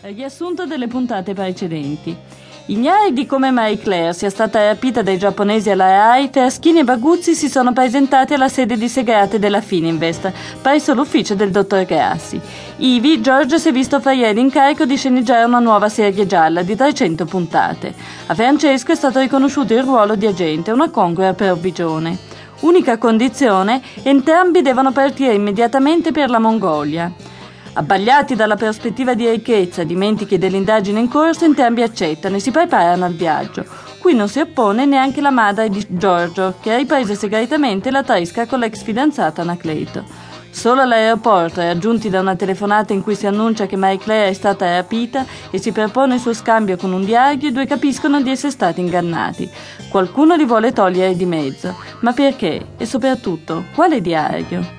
Riassunto delle puntate precedenti. Ignari di come Marie Claire sia stata rapita dai giapponesi alla RAI, Fraschini e Baguzzi si sono presentati alla sede di Segrate della Fininvest, presso l'ufficio del dottor Grassi. Ivi, Giorgio si è visto fare l'incarico di sceneggiare una nuova serie gialla di 300 puntate. A Francesco è stato riconosciuto il ruolo di agente, una congrua provvigione. Unica condizione, entrambi devono partire immediatamente per la Mongolia. Abbagliati dalla prospettiva di ricchezza, dimentichi dell'indagine in corso, entrambi accettano e si preparano al viaggio. Qui non si oppone neanche la madre di Giorgio, che ha ripreso segretamente la tresca con l'ex fidanzata Anacleto. Solo all'aeroporto, raggiunti da una telefonata in cui si annuncia che Marie Claire è stata rapita e si propone il suo scambio con un diario, i due capiscono di essere stati ingannati. Qualcuno li vuole togliere di mezzo. Ma perché? E soprattutto, quale diario?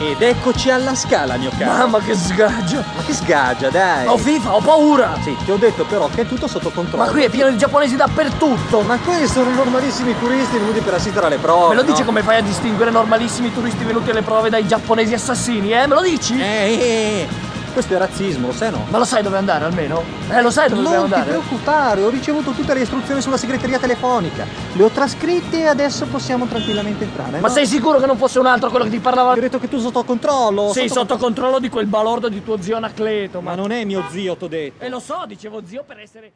Ed eccoci alla scala, mio caro. Mamma che sgaggio! Ma che sgaggia, dai! Ho FIFA, ho paura! Sì, ti ho detto però che è tutto sotto controllo. Ma qui è pieno di giapponesi dappertutto! Ma quelli sono normalissimi turisti venuti per assistere alle prove. Me lo dici no? come fai a distinguere normalissimi turisti venuti alle prove dai giapponesi assassini, eh? Me lo dici? Eh, eh, eh, questo è razzismo, lo sai no? Ma lo sai dove andare almeno? Eh, lo sai dove dobbiamo Non ti andare? preoccupare, ho ricevuto tutte le istruzioni sulla segreteria telefonica. Le ho trascritte e adesso possiamo tranquillamente entrare. Ma no? sei sicuro che non fosse un altro quello che ti parlava? Detto che tu sotto controllo. Sei sotto controllo di quel balordo di tuo zio Anacleto, Ma non è mio zio, t'ho detto. E lo so, dicevo zio per essere...